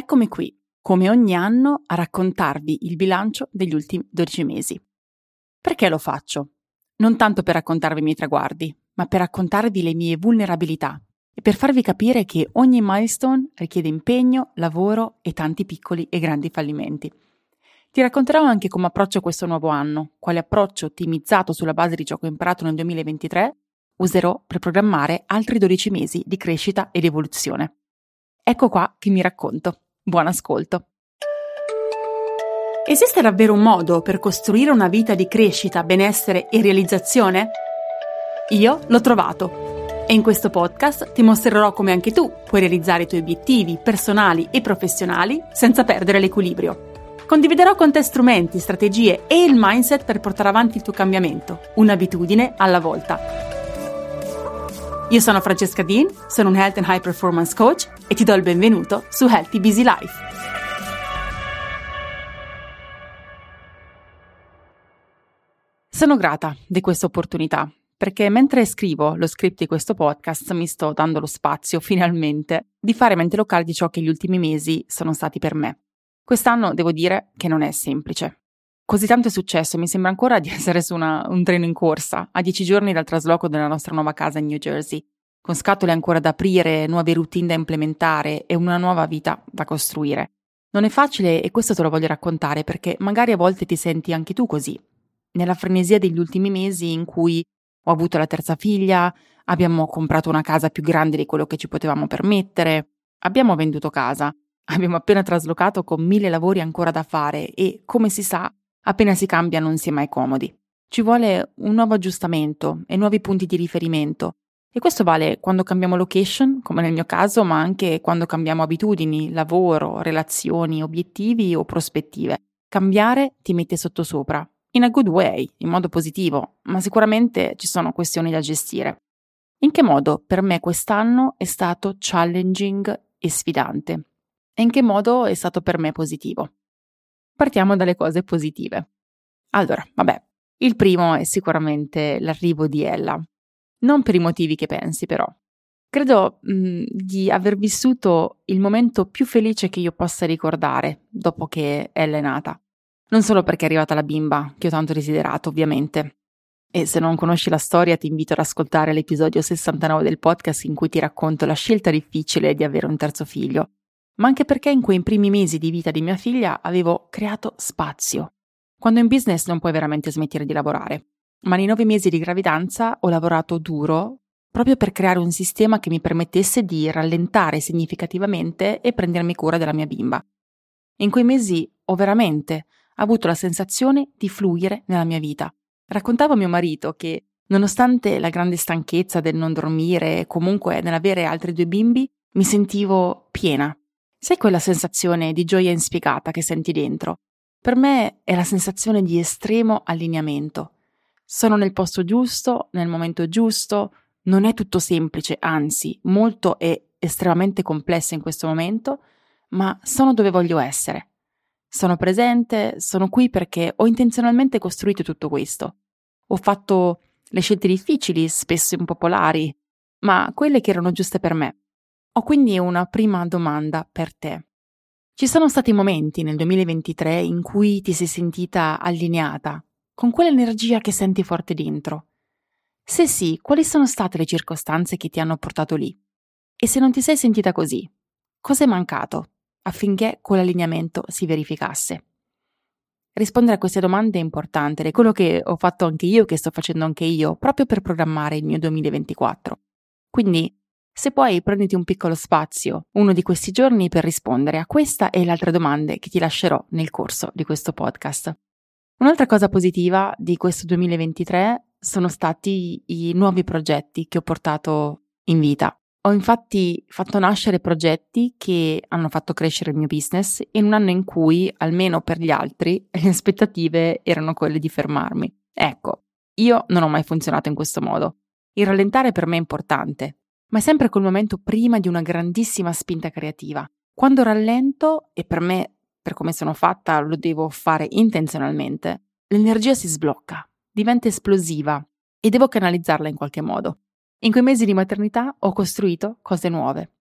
Eccomi qui, come ogni anno, a raccontarvi il bilancio degli ultimi 12 mesi. Perché lo faccio? Non tanto per raccontarvi i miei traguardi, ma per raccontarvi le mie vulnerabilità e per farvi capire che ogni milestone richiede impegno, lavoro e tanti piccoli e grandi fallimenti. Ti racconterò anche come approccio questo nuovo anno, quale approccio ottimizzato sulla base di ciò che ho imparato nel 2023 userò per programmare altri 12 mesi di crescita ed evoluzione. Ecco qua che mi racconto. Buon ascolto. Esiste davvero un modo per costruire una vita di crescita, benessere e realizzazione? Io l'ho trovato e in questo podcast ti mostrerò come anche tu puoi realizzare i tuoi obiettivi personali e professionali senza perdere l'equilibrio. Condividerò con te strumenti, strategie e il mindset per portare avanti il tuo cambiamento, un'abitudine alla volta. Io sono Francesca Dean, sono un Health and High Performance Coach e ti do il benvenuto su Healthy Busy Life. Sono grata di questa opportunità perché mentre scrivo lo script di questo podcast mi sto dando lo spazio finalmente di fare mente locale di ciò che gli ultimi mesi sono stati per me. Quest'anno devo dire che non è semplice. Così tanto è successo, mi sembra ancora di essere su una, un treno in corsa, a dieci giorni dal trasloco della nostra nuova casa in New Jersey, con scatole ancora da aprire, nuove routine da implementare e una nuova vita da costruire. Non è facile e questo te lo voglio raccontare perché magari a volte ti senti anche tu così, nella frenesia degli ultimi mesi in cui ho avuto la terza figlia, abbiamo comprato una casa più grande di quello che ci potevamo permettere, abbiamo venduto casa, abbiamo appena traslocato con mille lavori ancora da fare e, come si sa, Appena si cambia non si è mai comodi. Ci vuole un nuovo aggiustamento e nuovi punti di riferimento. E questo vale quando cambiamo location, come nel mio caso, ma anche quando cambiamo abitudini, lavoro, relazioni, obiettivi o prospettive. Cambiare ti mette sottosopra, in a good way, in modo positivo, ma sicuramente ci sono questioni da gestire. In che modo per me quest'anno è stato challenging e sfidante? E in che modo è stato per me positivo? Partiamo dalle cose positive. Allora, vabbè, il primo è sicuramente l'arrivo di Ella. Non per i motivi che pensi, però. Credo mh, mm, di aver vissuto il momento più felice che io possa ricordare dopo che Ella è nata. Non solo perché è arrivata la bimba, che ho tanto desiderato, ovviamente. E se non conosci la storia, ti invito ad ascoltare l'episodio 69 del podcast in cui ti racconto la scelta difficile di avere un terzo figlio ma anche perché in quei primi mesi di vita di mia figlia avevo creato spazio. Quando in business non puoi veramente smettere di lavorare, ma nei nove mesi di gravidanza ho lavorato duro proprio per creare un sistema che mi permettesse di rallentare significativamente e prendermi cura della mia bimba. In quei mesi ho veramente avuto la sensazione di fluire nella mia vita. Raccontavo a mio marito che, nonostante la grande stanchezza del non dormire e comunque nell'avere altri due bimbi, mi sentivo piena, Sai quella sensazione di gioia inspiegata che senti dentro? Per me è la sensazione di estremo allineamento. Sono nel posto giusto, nel momento giusto, non è tutto semplice, anzi, molto e estremamente complesso in questo momento, ma sono dove voglio essere. Sono presente, sono qui perché ho intenzionalmente costruito tutto questo. Ho fatto le scelte difficili, spesso impopolari, ma quelle che erano giuste per me. Ho quindi una prima domanda per te. Ci sono stati momenti nel 2023 in cui ti sei sentita allineata con quell'energia che senti forte dentro? Se sì, quali sono state le circostanze che ti hanno portato lì? E se non ti sei sentita così, cosa è mancato affinché quell'allineamento si verificasse? Rispondere a queste domande è importante è quello che ho fatto anche io, che sto facendo anche io, proprio per programmare il mio 2024. Quindi se puoi, prenditi un piccolo spazio, uno di questi giorni, per rispondere a questa e le altre domande che ti lascerò nel corso di questo podcast. Un'altra cosa positiva di questo 2023 sono stati i nuovi progetti che ho portato in vita. Ho infatti fatto nascere progetti che hanno fatto crescere il mio business in un anno in cui, almeno per gli altri, le aspettative erano quelle di fermarmi. Ecco, io non ho mai funzionato in questo modo. Il rallentare per me è importante, ma è sempre quel momento prima di una grandissima spinta creativa. Quando rallento, e per me, per come sono fatta, lo devo fare intenzionalmente, l'energia si sblocca, diventa esplosiva e devo canalizzarla in qualche modo. In quei mesi di maternità ho costruito cose nuove.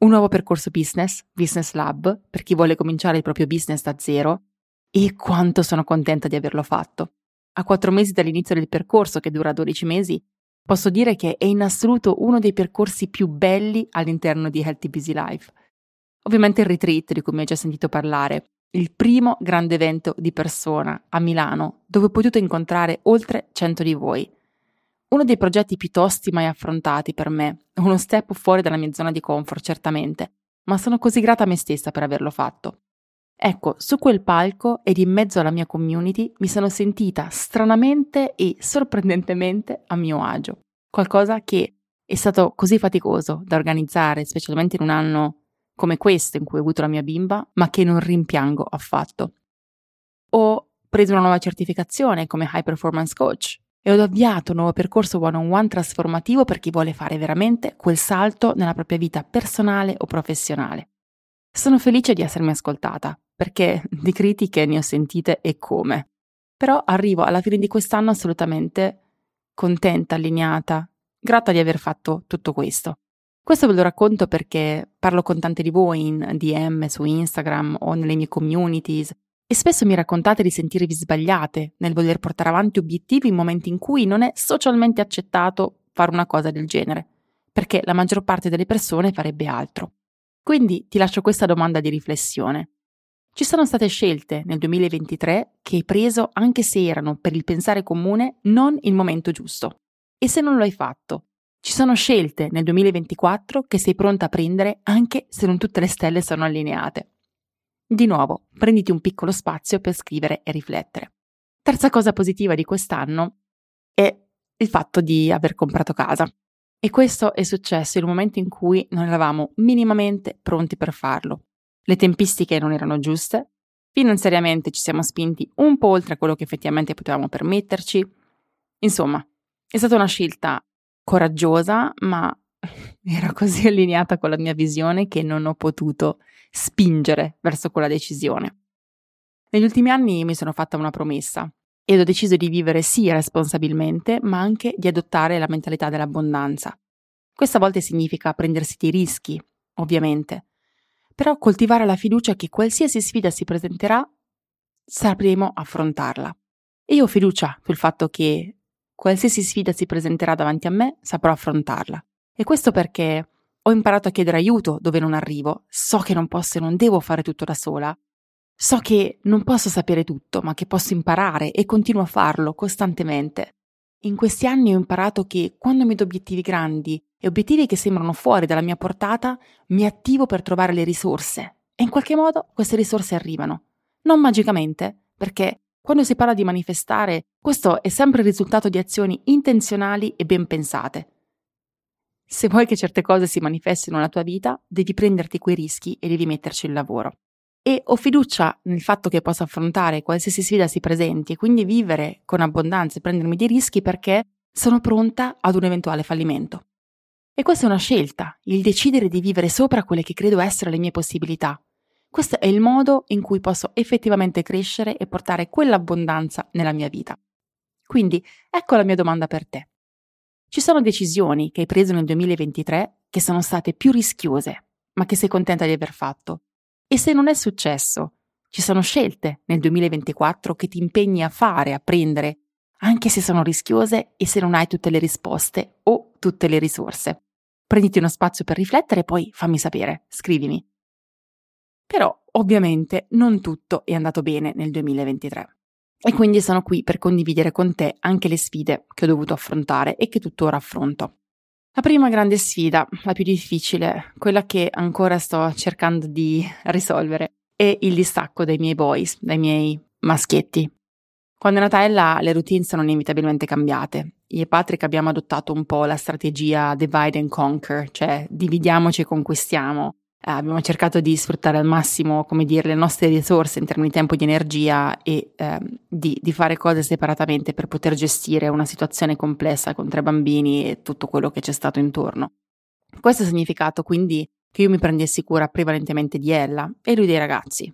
un nuovo percorso business, Business Lab, per chi vuole cominciare il proprio business da zero, e quanto sono contenta di averlo fatto. A quattro mesi dall'inizio del percorso, che dura 12 mesi, posso dire che è in assoluto uno dei percorsi più belli all'interno di Healthy Busy Life. Ovviamente il retreat di cui mi hai già sentito parlare, il primo grande evento di persona a Milano, dove ho potuto incontrare oltre 100 di voi. Uno dei progetti più tosti mai affrontati per me, uno step fuori dalla mia zona di comfort, certamente, ma sono così grata a me stessa per averlo fatto. Ecco, su quel palco ed in mezzo alla mia community mi sono sentita stranamente e sorprendentemente a mio agio. Qualcosa che è stato così faticoso da organizzare, specialmente in un anno come questo in cui ho avuto la mia bimba, ma che non rimpiango affatto. Ho preso una nuova certificazione come High Performance Coach e ho avviato un nuovo percorso one-on-one trasformativo per chi vuole fare veramente quel salto nella propria vita personale o professionale. Sono felice di essermi ascoltata, perché di critiche ne ho sentite e come. Però arrivo alla fine di quest'anno assolutamente contenta, allineata, grata di aver fatto tutto questo. Questo ve lo racconto perché parlo con tante di voi in DM su Instagram o nelle mie communities e spesso mi raccontate di sentirvi sbagliate nel voler portare avanti obiettivi in momenti in cui non è socialmente accettato fare una cosa del genere, perché la maggior parte delle persone farebbe altro. Quindi ti lascio questa domanda di riflessione. Ci sono state scelte nel 2023 che hai preso anche se erano per il pensare comune non il momento giusto. E se non lo hai fatto, ci sono scelte nel 2024 che sei pronta a prendere anche se non tutte le stelle sono allineate. Di nuovo, prenditi un piccolo spazio per scrivere e riflettere. Terza cosa positiva di quest'anno è il fatto di aver comprato casa. E questo è successo in un momento in cui non eravamo minimamente pronti per farlo. Le tempistiche non erano giuste, finanziariamente ci siamo spinti un po' oltre quello che effettivamente potevamo permetterci. Insomma, è stata una scelta coraggiosa, ma era così allineata con la mia visione che non ho potuto spingere verso quella decisione. Negli ultimi anni mi sono fatta una promessa ed ho deciso di vivere sì responsabilmente, ma anche di adottare la mentalità dell'abbondanza. Questa volta significa prendersi dei rischi, ovviamente, però coltivare la fiducia che qualsiasi sfida si presenterà, sapremo affrontarla. E io ho fiducia sul fatto che qualsiasi sfida si presenterà davanti a me, saprò affrontarla. E questo perché ho imparato a chiedere aiuto dove non arrivo, so che non posso e non devo fare tutto da sola. So che non posso sapere tutto, ma che posso imparare e continuo a farlo costantemente. In questi anni ho imparato che quando mi do obiettivi grandi e obiettivi che sembrano fuori dalla mia portata, mi attivo per trovare le risorse e in qualche modo queste risorse arrivano. Non magicamente, perché quando si parla di manifestare, questo è sempre il risultato di azioni intenzionali e ben pensate. Se vuoi che certe cose si manifestino nella tua vita, devi prenderti quei rischi e devi metterci il lavoro. E ho fiducia nel fatto che possa affrontare qualsiasi sfida si presenti e quindi vivere con abbondanza e prendermi dei rischi perché sono pronta ad un eventuale fallimento. E questa è una scelta, il decidere di vivere sopra quelle che credo essere le mie possibilità. Questo è il modo in cui posso effettivamente crescere e portare quell'abbondanza nella mia vita. Quindi ecco la mia domanda per te. Ci sono decisioni che hai preso nel 2023 che sono state più rischiose, ma che sei contenta di aver fatto. E se non è successo, ci sono scelte nel 2024 che ti impegni a fare, a prendere, anche se sono rischiose e se non hai tutte le risposte o tutte le risorse. Prenditi uno spazio per riflettere e poi fammi sapere, scrivimi. Però, ovviamente, non tutto è andato bene nel 2023. E quindi sono qui per condividere con te anche le sfide che ho dovuto affrontare e che tuttora affronto. La prima grande sfida, la più difficile, quella che ancora sto cercando di risolvere, è il distacco dai miei boys, dai miei maschietti. Quando è nata Ella le routine sono inevitabilmente cambiate. Io e Patrick abbiamo adottato un po' la strategia divide and conquer, cioè dividiamoci e conquistiamo. Eh, abbiamo cercato di sfruttare al massimo, come dire, le nostre risorse in termini di tempo e di energia e eh, di, di, fare cose separatamente per poter gestire una situazione complessa con tre bambini e tutto quello che c'è stato intorno. Questo ha significato quindi che io mi prendessi cura prevalentemente di Ella e lui dei ragazzi.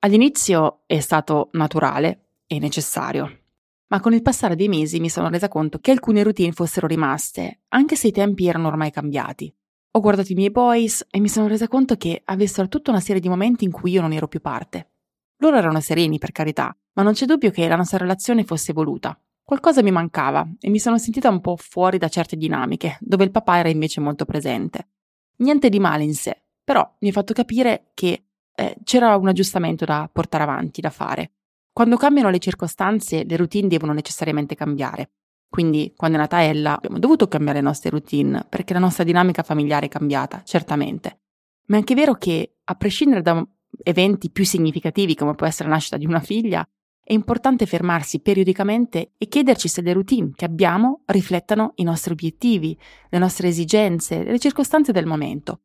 All'inizio è stato naturale e necessario, ma con il passare dei mesi mi sono resa conto che alcune routine fossero rimaste, anche se i tempi erano ormai cambiati. Ho guardato i miei boys e mi sono resa conto che avessero tutta una serie di momenti in cui io non ero più parte. Loro erano sereni, per carità, ma non c'è dubbio che la nostra relazione fosse voluta. Qualcosa mi mancava e mi sono sentita un po' fuori da certe dinamiche, dove il papà era invece molto presente. Niente di male in sé, però mi ha fatto capire che eh, c'era un aggiustamento da portare avanti, da fare. Quando cambiano le circostanze, le routine devono necessariamente cambiare. Quindi, quando è nata Ella, abbiamo dovuto cambiare le nostre routine perché la nostra dinamica familiare è cambiata, certamente. Ma è anche vero che, a prescindere da eventi più significativi come può essere la nascita di una figlia, è importante fermarsi periodicamente e chiederci se le routine che abbiamo riflettano i nostri obiettivi, le nostre esigenze, le circostanze del momento.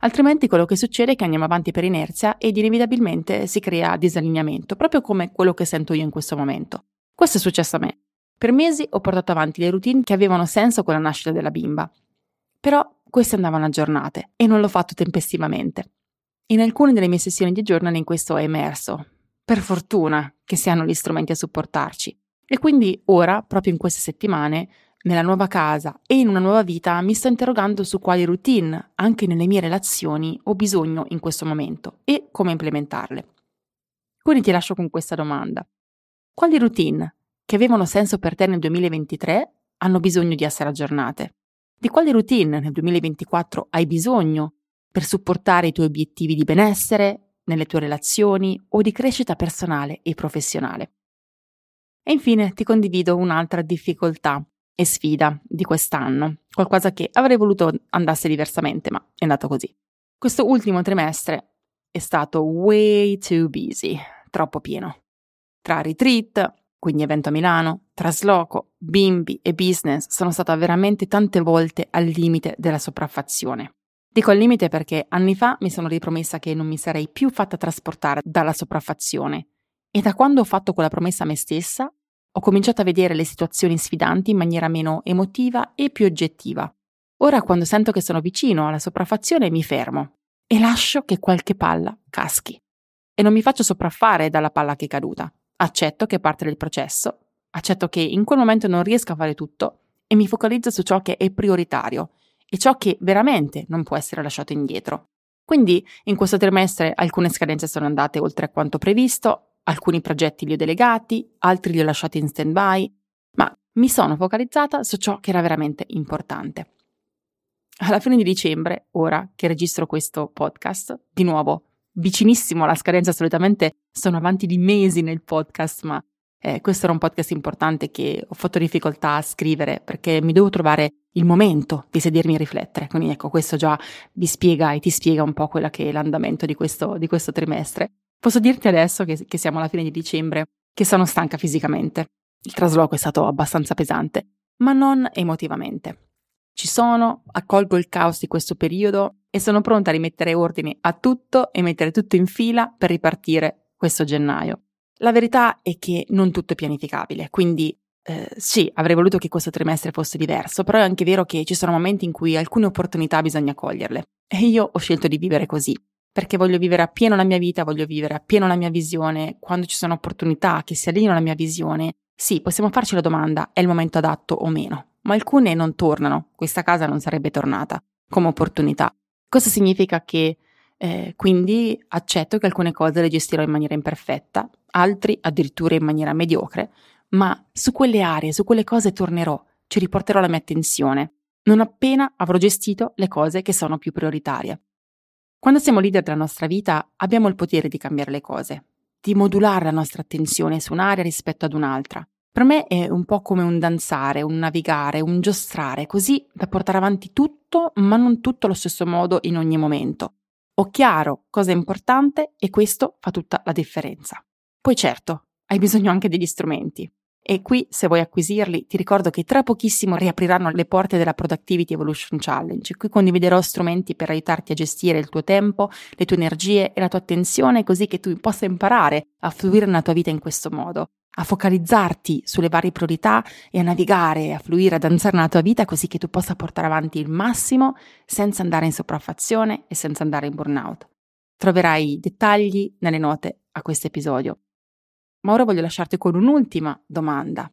Altrimenti quello che succede è che andiamo avanti per inerzia ed inevitabilmente si crea disallineamento, proprio come quello che sento io in questo momento. Questo è successo a me. Per mesi ho portato avanti le routine che avevano senso con la nascita della bimba. Però queste andavano aggiornate e non l'ho fatto tempestivamente. In alcune delle mie sessioni di journaling questo è emerso. Per fortuna che si hanno gli strumenti a supportarci. E quindi ora, proprio in queste settimane, nella nuova casa e in una nuova vita mi sto interrogando su quali routine, anche nelle mie relazioni, ho bisogno in questo momento e come implementarle. Quindi ti lascio con questa domanda. Quali routine che avevano senso per te nel 2023 hanno bisogno di essere aggiornate? Di quali routine nel 2024 hai bisogno per supportare i tuoi obiettivi di benessere, nelle tue relazioni o di crescita personale e professionale? E infine ti condivido un'altra difficoltà e sfida di quest'anno, qualcosa che avrei voluto andasse diversamente, ma è andato così. Questo ultimo trimestre è stato way too busy, troppo pieno. Tra retreat, quindi evento a Milano, trasloco, bimbi e business, sono stata veramente tante volte al limite della sopraffazione. Dico al limite perché anni fa mi sono ripromessa che non mi sarei più fatta trasportare dalla sopraffazione e da quando ho fatto quella promessa a me stessa ho cominciato a vedere le situazioni sfidanti in maniera meno emotiva e più oggettiva. Ora quando sento che sono vicino alla sopraffazione mi fermo e lascio che qualche palla caschi. E non mi faccio sopraffare dalla palla che è caduta. Accetto che è parte del processo, accetto che in quel momento non riesco a fare tutto e mi focalizzo su ciò che è prioritario e ciò che veramente non può essere lasciato indietro. Quindi in questo trimestre alcune scadenze sono andate oltre a quanto previsto, Alcuni progetti li ho delegati, altri li ho lasciati in stand-by, ma mi sono focalizzata su ciò che era veramente importante. Alla fine di dicembre, ora che registro questo podcast, di nuovo vicinissimo alla scadenza, solitamente sono avanti di mesi nel podcast, ma eh, questo era un podcast importante che ho fatto difficoltà a scrivere perché mi devo trovare il momento di sedermi a riflettere. Quindi ecco, questo già vi spiega e ti spiega un po' quello che è l'andamento di questo, di questo trimestre. Posso dirti adesso che, che siamo alla fine di dicembre che sono stanca fisicamente. Il trasloco è stato abbastanza pesante, ma non emotivamente. Ci sono, accolgo il caos di questo periodo e sono pronta a rimettere ordine a tutto e mettere tutto in fila per ripartire questo gennaio. La verità è che non tutto è pianificabile, quindi eh, sì, avrei voluto che questo trimestre fosse diverso, però è anche vero che ci sono momenti in cui alcune opportunità bisogna coglierle. E io ho scelto di vivere così perché voglio vivere appieno la mia vita, voglio vivere appieno la mia visione, quando ci sono opportunità che si allineano alla mia visione, sì, possiamo farci la domanda, è il momento adatto o meno, ma alcune non tornano, questa casa non sarebbe tornata come opportunità. Questo significa che eh, quindi accetto che alcune cose le gestirò in maniera imperfetta, altri addirittura in maniera mediocre, ma su quelle aree, su quelle cose tornerò, ci riporterò la mia attenzione, non appena avrò gestito le cose che sono più prioritarie. Quando siamo leader della nostra vita abbiamo il potere di cambiare le cose, di modulare la nostra attenzione su un'area rispetto ad un'altra. Per me è un po' come un danzare, un navigare, un giostrare, così da portare avanti tutto, ma non tutto allo stesso modo in ogni momento. Ho chiaro cosa è importante e questo fa tutta la differenza. Poi certo, hai bisogno anche degli strumenti. E qui, se vuoi acquisirli, ti ricordo che tra pochissimo riapriranno le porte della Productivity Evolution Challenge. Qui condividerò strumenti per aiutarti a gestire il tuo tempo, le tue energie e la tua attenzione così che tu possa imparare a fluire nella tua vita in questo modo, a focalizzarti sulle varie priorità e a navigare, a fluire, a danzare nella tua vita così che tu possa portare avanti il massimo senza andare in sopraffazione e senza andare in burnout. Troverai dettagli nelle note a questo episodio. Ma ora voglio lasciarti con un'ultima domanda.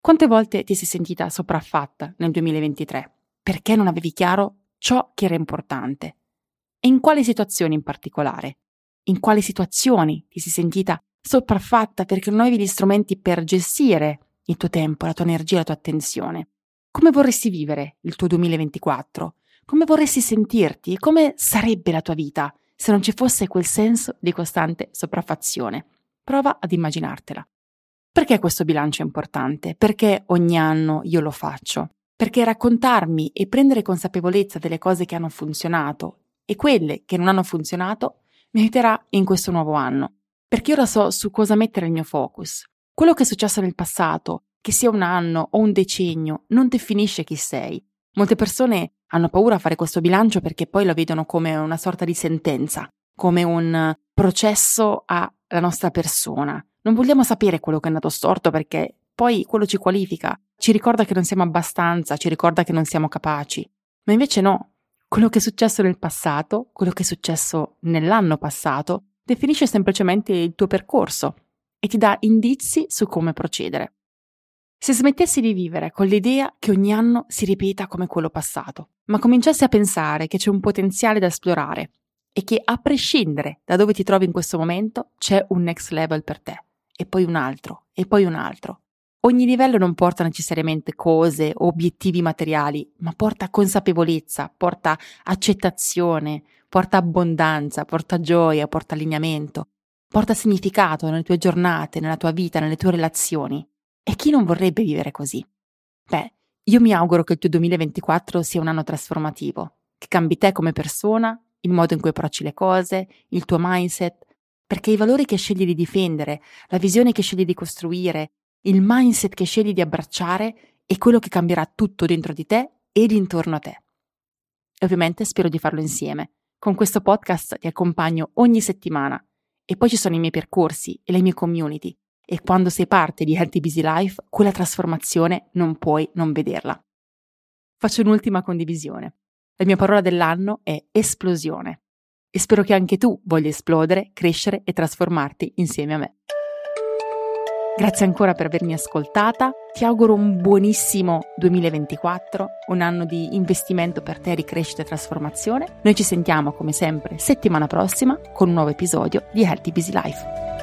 Quante volte ti sei sentita sopraffatta nel 2023? Perché non avevi chiaro ciò che era importante. E in quale situazioni in particolare? In quali situazioni ti sei sentita sopraffatta perché non avevi gli strumenti per gestire il tuo tempo, la tua energia, la tua attenzione? Come vorresti vivere il tuo 2024? Come vorresti sentirti? Come sarebbe la tua vita se non ci fosse quel senso di costante sopraffazione? Prova ad immaginartela. Perché questo bilancio è importante? Perché ogni anno io lo faccio? Perché raccontarmi e prendere consapevolezza delle cose che hanno funzionato e quelle che non hanno funzionato mi aiuterà in questo nuovo anno. Perché ora so su cosa mettere il mio focus. Quello che è successo nel passato, che sia un anno o un decennio, non definisce chi sei. Molte persone hanno paura a fare questo bilancio perché poi lo vedono come una sorta di sentenza, come un processo alla nostra persona. Non vogliamo sapere quello che è andato storto perché poi quello ci qualifica, ci ricorda che non siamo abbastanza, ci ricorda che non siamo capaci. Ma invece no, quello che è successo nel passato, quello che è successo nell'anno passato, definisce semplicemente il tuo percorso e ti dà indizi su come procedere. Se smettessi di vivere con l'idea che ogni anno si ripeta come quello passato, ma cominciassi a pensare che c'è un potenziale da esplorare e che a prescindere da dove ti trovi in questo momento c'è un next level per te, e poi un altro, e poi un altro, Ogni livello non porta necessariamente cose o obiettivi materiali, ma porta consapevolezza, porta accettazione, porta abbondanza, porta gioia, porta allineamento, porta significato nelle tue giornate, nella tua vita, nelle tue relazioni. E chi non vorrebbe vivere così? Beh, io mi auguro che il tuo 2024 sia un anno trasformativo, che cambi te come persona, il modo in cui approcci le cose, il tuo mindset, perché i valori che scegli di difendere, la visione che scegli di costruire, il mindset che scegli di abbracciare è quello che cambierà tutto dentro di te ed intorno a te. E ovviamente spero di farlo insieme. Con questo podcast ti accompagno ogni settimana e poi ci sono i miei percorsi e le mie community e quando sei parte di Healthy Busy Life, quella trasformazione non puoi non vederla. Faccio un'ultima condivisione. La mia parola dell'anno è esplosione e spero che anche tu voglia esplodere, crescere e trasformarti insieme a me. Grazie ancora per avermi ascoltata. Ti auguro un buonissimo 2024, un anno di investimento per te, di crescita e trasformazione. Noi ci sentiamo come sempre settimana prossima con un nuovo episodio di Healthy Busy Life.